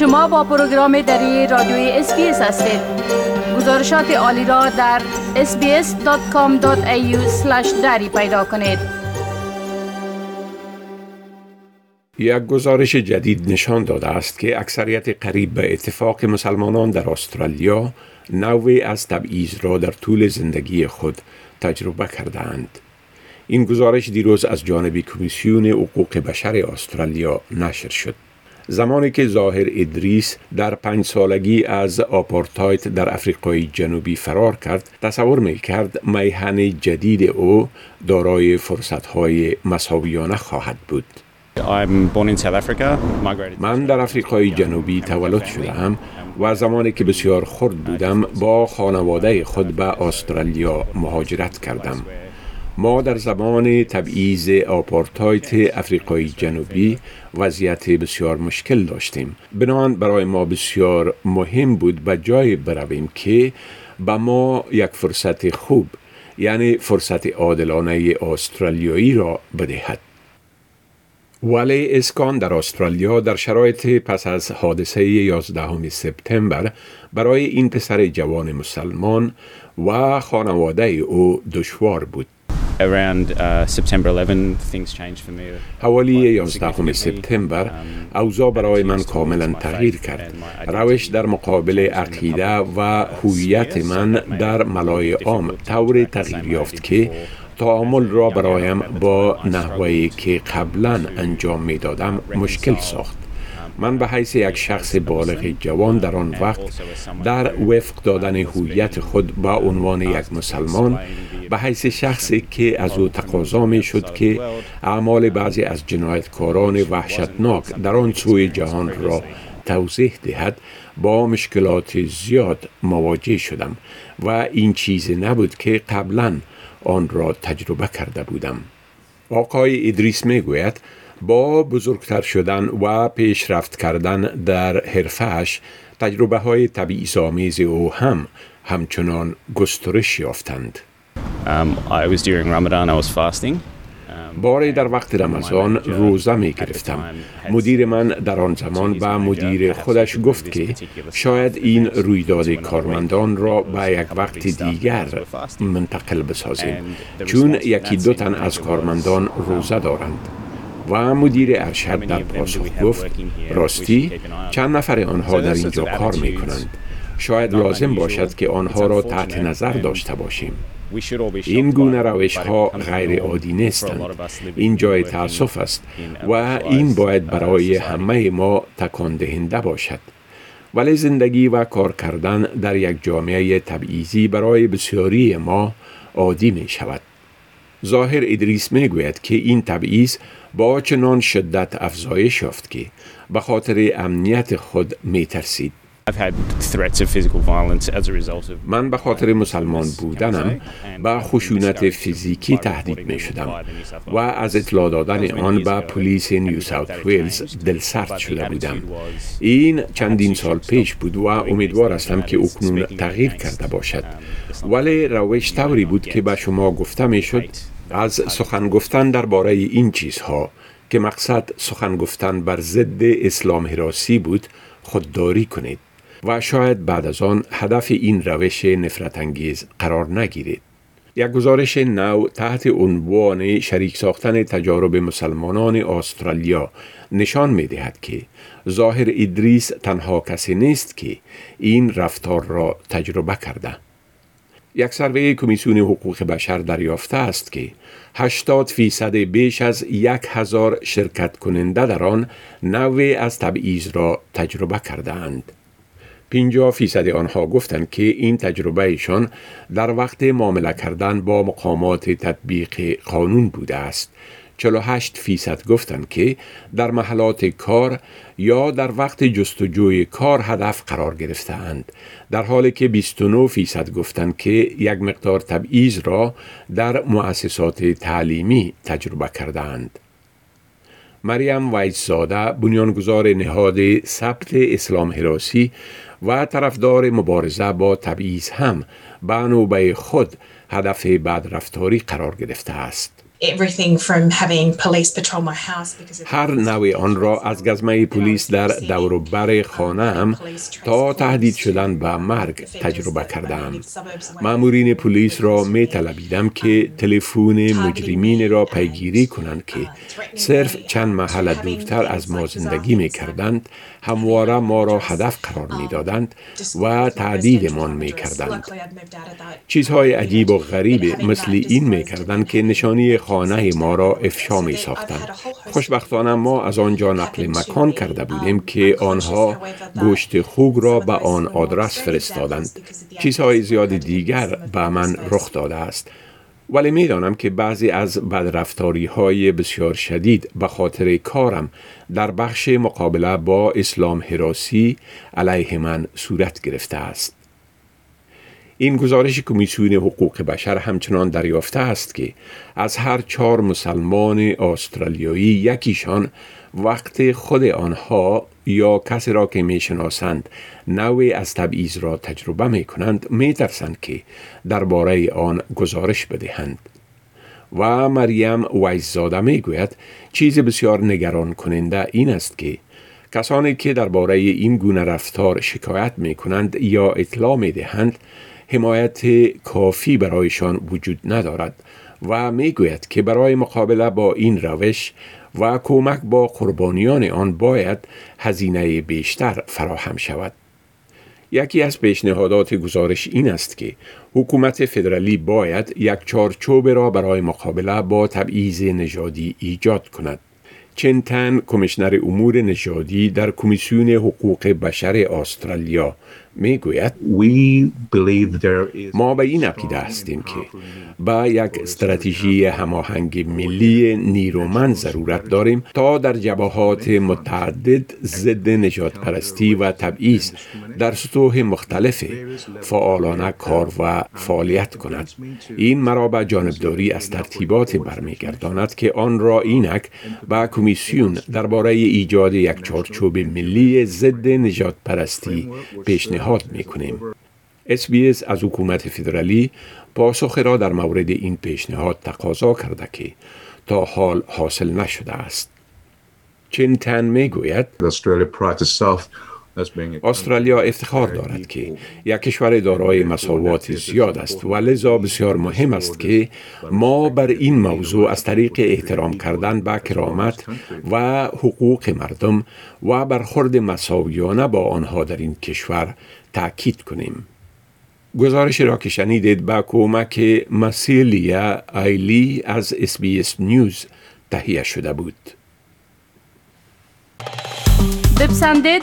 شما با پروگرام دری رادیوی SBS هستید گزارشات عالی را در sbs.com.au دری پیدا کنید یک گزارش جدید نشان داده است که اکثریت قریب به اتفاق مسلمانان در استرالیا نوعی از تبعیض را در طول زندگی خود تجربه کردند. این گزارش دیروز از جانب کمیسیون حقوق بشر استرالیا نشر شد. زمانی که ظاهر ادریس در پنج سالگی از آپارتاید در افریقای جنوبی فرار کرد تصور می کرد میهن جدید او دارای فرصتهای مساویانه خواهد بود. من در افریقای جنوبی تولد شدم و زمانی که بسیار خرد بودم با خانواده خود به استرالیا مهاجرت کردم. ما در زمان تبعیض آپارتاید افریقای جنوبی وضعیت بسیار مشکل داشتیم بنان برای ما بسیار مهم بود به جای برویم که به ما یک فرصت خوب یعنی فرصت عادلانه استرالیایی را بدهد ولی اسکان در استرالیا در شرایط پس از حادثه 11 سپتامبر برای این پسر جوان مسلمان و خانواده او دشوار بود. Around uh, September 11 things changed for me. حوالی 11 سپتامبر um, اوضاع برای من کاملا تغییر کرد. روش در مقابل عقیده و هویت من در ملای عام طور تغییر یافت که تعامل را برایم با نحوهی که قبلا انجام می دادم مشکل ساخت. من به حیث یک شخص بالغ جوان در آن وقت در وفق دادن هویت خود با عنوان یک مسلمان به حیث شخصی که از او تقاضا می شد که اعمال بعضی از جنایتکاران وحشتناک در آن سوی جهان را توضیح دهد با مشکلات زیاد مواجه شدم و این چیزی نبود که قبلا آن را تجربه کرده بودم. آقای ادریس می گوید با بزرگتر شدن و پیشرفت کردن در حرفش تجربه های طبیعی آمیز او هم همچنان گسترش یافتند. Um, باری در وقت رمضان روزه می گرفتم. مدیر من در آن زمان به مدیر خودش گفت که شاید این رویداد کارمندان را به یک وقت دیگر منتقل بسازیم چون یکی دو تن از کارمندان روزه دارند. و مدیر ارشد در پاسخ گفت راستی چند نفر آنها در اینجا کار می کنند شاید لازم باشد که آنها را تحت نظر داشته باشیم. این گونه روش ها غیر عادی نیستند. این جای تاسف است و این باید برای همه ما تکان دهنده باشد. ولی زندگی و کار کردن در یک جامعه تبعیضی برای بسیاری ما عادی می شود ظاهر ادریس می گوید که این تبعیض با چنان شدت افزایش یافت که به خاطر امنیت خود می ترسید. من به خاطر مسلمان بودنم به خشونت فیزیکی تهدید می شدم و از اطلاع دادن آن به پلیس نیو ساوت ویلز دلسرد شده بودم. این چندین سال پیش بود و امیدوار هستم که اکنون تغییر کرده باشد. ولی روش طوری بود که به شما گفته می شد از سخن گفتن درباره این چیزها که مقصد سخن گفتن بر ضد اسلام حراسی بود خودداری کنید و شاید بعد از آن هدف این روش نفرت انگیز قرار نگیرید. یک گزارش نو تحت عنوان شریک ساختن تجارب مسلمانان استرالیا نشان می دهد که ظاهر ادریس تنها کسی نیست که این رفتار را تجربه کرده. یک سروی کمیسیون حقوق بشر دریافته است که 80 فیصد بیش از یک هزار شرکت کننده در آن نوع از تبعیض را تجربه کرده اند. 50 فیصد آنها گفتند که این تجربهشان در وقت معامله کردن با مقامات تطبیق قانون بوده است 48 فیصد گفتند که در محلات کار یا در وقت جستجوی کار هدف قرار گرفتند در حالی که 29 فیصد گفتند که یک مقدار تبعیض را در مؤسسات تعلیمی تجربه کردند. مریم ویززاده بنیانگذار نهاد ثبت اسلام حراسی و طرفدار مبارزه با تبعیض هم به نوبه خود هدف بدرفتاری قرار گرفته است. هر نوع آن را از گزمه پلیس در دور بر خانه تا تهدید شدن به مرگ تجربه کردم. مامورین پلیس را می طلبیدم که تلفن مجرمین را پیگیری کنند که صرف چند محل دورتر از ما زندگی می کردند همواره ما را هدف قرار می دادند و تهدیدمان می کردند. چیزهای عجیب و غریب مثل این می کردند که نشانی خانه ما را افشا می ساختند. خوشبختانه ما از آنجا نقل مکان کرده بودیم که آنها گوشت خوگ را به آن آدرس فرستادند. چیزهای زیاد دیگر به من رخ داده است. ولی می‌دانم که بعضی از بدرفتاری های بسیار شدید به خاطر کارم در بخش مقابله با اسلام حراسی علیه من صورت گرفته است. این گزارش کمیسیون حقوق بشر همچنان دریافته است که از هر چهار مسلمان استرالیایی یکیشان وقت خود آنها یا کسی را که می شناسند نوعی از تبعیض را تجربه می کنند می ترسند که درباره آن گزارش بدهند. و مریم ویززاده می گوید چیز بسیار نگران کننده این است که کسانی که درباره این گونه رفتار شکایت می کنند یا اطلاع می دهند حمایت کافی برایشان وجود ندارد و می گوید که برای مقابله با این روش و کمک با قربانیان آن باید هزینه بیشتر فراهم شود. یکی از پیشنهادات گزارش این است که حکومت فدرالی باید یک چارچوب را برای مقابله با تبعیض نژادی ایجاد کند. چنتن کمیشنر امور نژادی در کمیسیون حقوق بشر استرالیا می گوید ما به این عقیده هستیم که با یک استراتژی هماهنگ ملی نیرومند ضرورت داریم تا در جبهات متعدد ضد نجات پرستی و تبعیض در سطوح مختلف فعالانه کار و فعالیت کند. این مرا به جانبداری از ترتیبات برمیگرداند که آن را اینک به کمیسیون درباره ایجاد یک چارچوب ملی ضد نجات پرستی پیشنهاد می کنیم SBS از حکومت فدرالی پاسخ را در مورد این پیشنهاد تقاضا کرده که تا حال حاصل نشده است. چنتن می گوید استرالیا افتخار دارد که یک کشور دارای مساوات زیاد است. و لذا بسیار مهم است که ما بر این موضوع از طریق احترام کردن به کرامت و حقوق مردم و برخورد مساویانه با آنها در این کشور تاکید کنیم. گزارش را که شنیدید با کمک مسیلیا ایلی از SBS News تهیه شده بود. بپسندید،